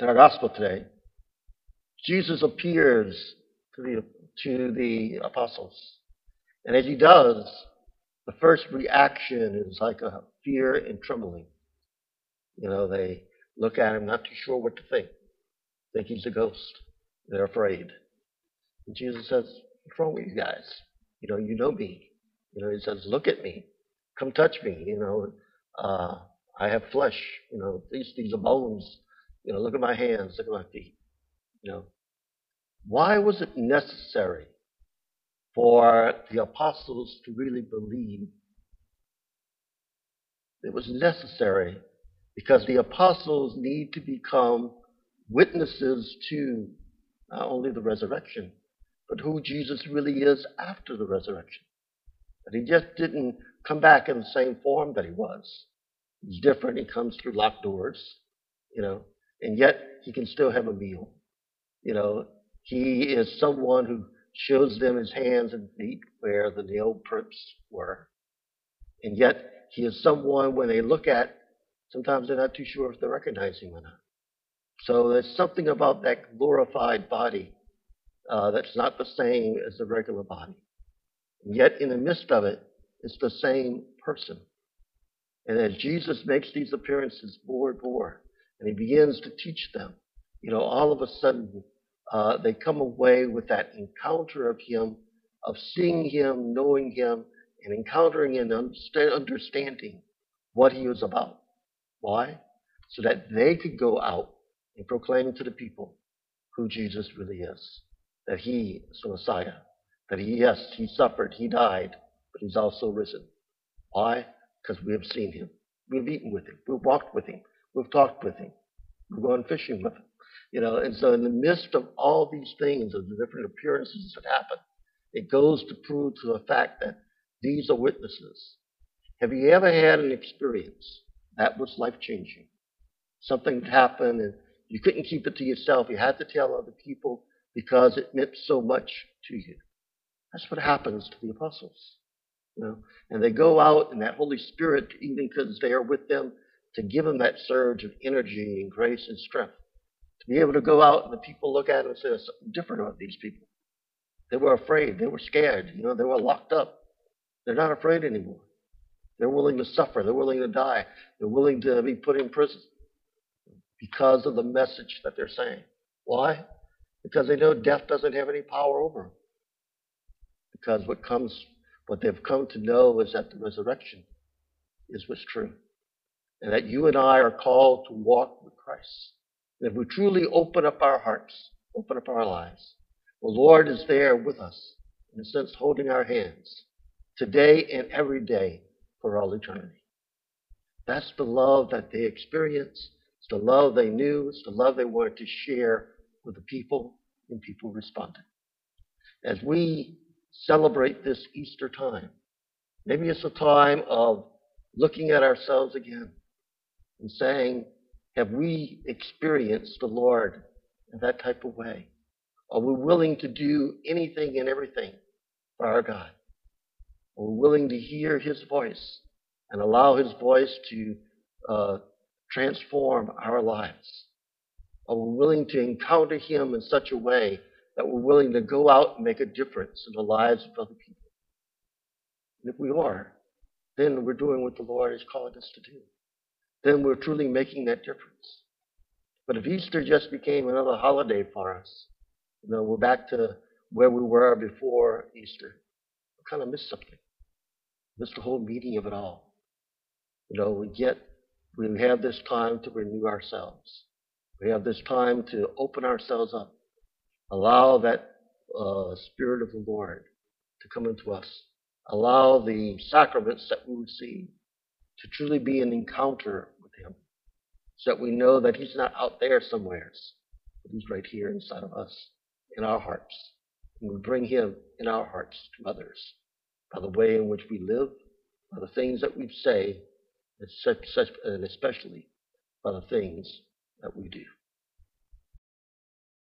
in our gospel today, Jesus appears to the, to the apostles. And as he does, the first reaction is like a fear and trembling. You know, they look at him, not too sure what to think. Think he's a ghost. They're afraid. And Jesus says, What's wrong with you guys? You know, you know me. You know, he says, Look at me. Come touch me. You know, uh, I have flesh. You know, these these are bones. You know, look at my hands, look at my feet. You know. Why was it necessary for the apostles to really believe? It was necessary because the apostles need to become witnesses to not only the resurrection, but who Jesus really is after the resurrection. That he just didn't come back in the same form that he was. He's different. He comes through locked doors, you know, and yet he can still have a meal. You know, he is someone who shows them his hands and feet where the nail prints were. And yet he is someone when they look at, sometimes they're not too sure if they recognize him or not. So there's something about that glorified body uh, that's not the same as the regular body. And yet, in the midst of it, it's the same person. And as Jesus makes these appearances more and more, and he begins to teach them, you know, all of a sudden, uh, they come away with that encounter of him, of seeing him, knowing him, and encountering and understanding what he was about. Why? So that they could go out and proclaim to the people who Jesus really is. That he is the Messiah. That he, yes, he suffered, he died, but he's also risen. Why? Because we have seen him. We've eaten with him. We've walked with him. We've talked with him. We've gone fishing with him. You know, and so in the midst of all these things, of the different appearances that happen, it goes to prove to the fact that these are witnesses. Have you ever had an experience that was life changing? Something happened and you couldn't keep it to yourself. You had to tell other people because it meant so much to you. That's what happens to the apostles. You know, and they go out and that Holy Spirit, even because they are with them, to give them that surge of energy and grace and strength. To be able to go out and the people look at them and say, something different about these people. They were afraid. They were scared. You know, they were locked up. They're not afraid anymore. They're willing to suffer. They're willing to die. They're willing to be put in prison because of the message that they're saying. Why? Because they know death doesn't have any power over them. Because what comes, what they've come to know is that the resurrection is what's true. And that you and I are called to walk with Christ. And if we truly open up our hearts, open up our lives, the Lord is there with us, in a sense, holding our hands today and every day for all eternity. That's the love that they experience. It's the love they knew. It's the love they wanted to share with the people, and people responded. As we celebrate this Easter time, maybe it's a time of looking at ourselves again and saying, have we experienced the Lord in that type of way? Are we willing to do anything and everything for our God? Are we willing to hear His voice and allow His voice to uh, transform our lives? Are we willing to encounter Him in such a way that we're willing to go out and make a difference in the lives of other people? And if we are, then we're doing what the Lord has called us to do then we're truly making that difference. But if Easter just became another holiday for us, you know, we're back to where we were before Easter. We kind of missed something. Missed the whole meaning of it all. You know, we get, we have this time to renew ourselves. We have this time to open ourselves up. Allow that uh, Spirit of the Lord to come into us. Allow the sacraments that we receive to truly be an encounter with Him. So that we know that He's not out there somewhere, but He's right here inside of us, in our hearts. And we bring Him in our hearts to others by the way in which we live, by the things that we say, and especially by the things that we do.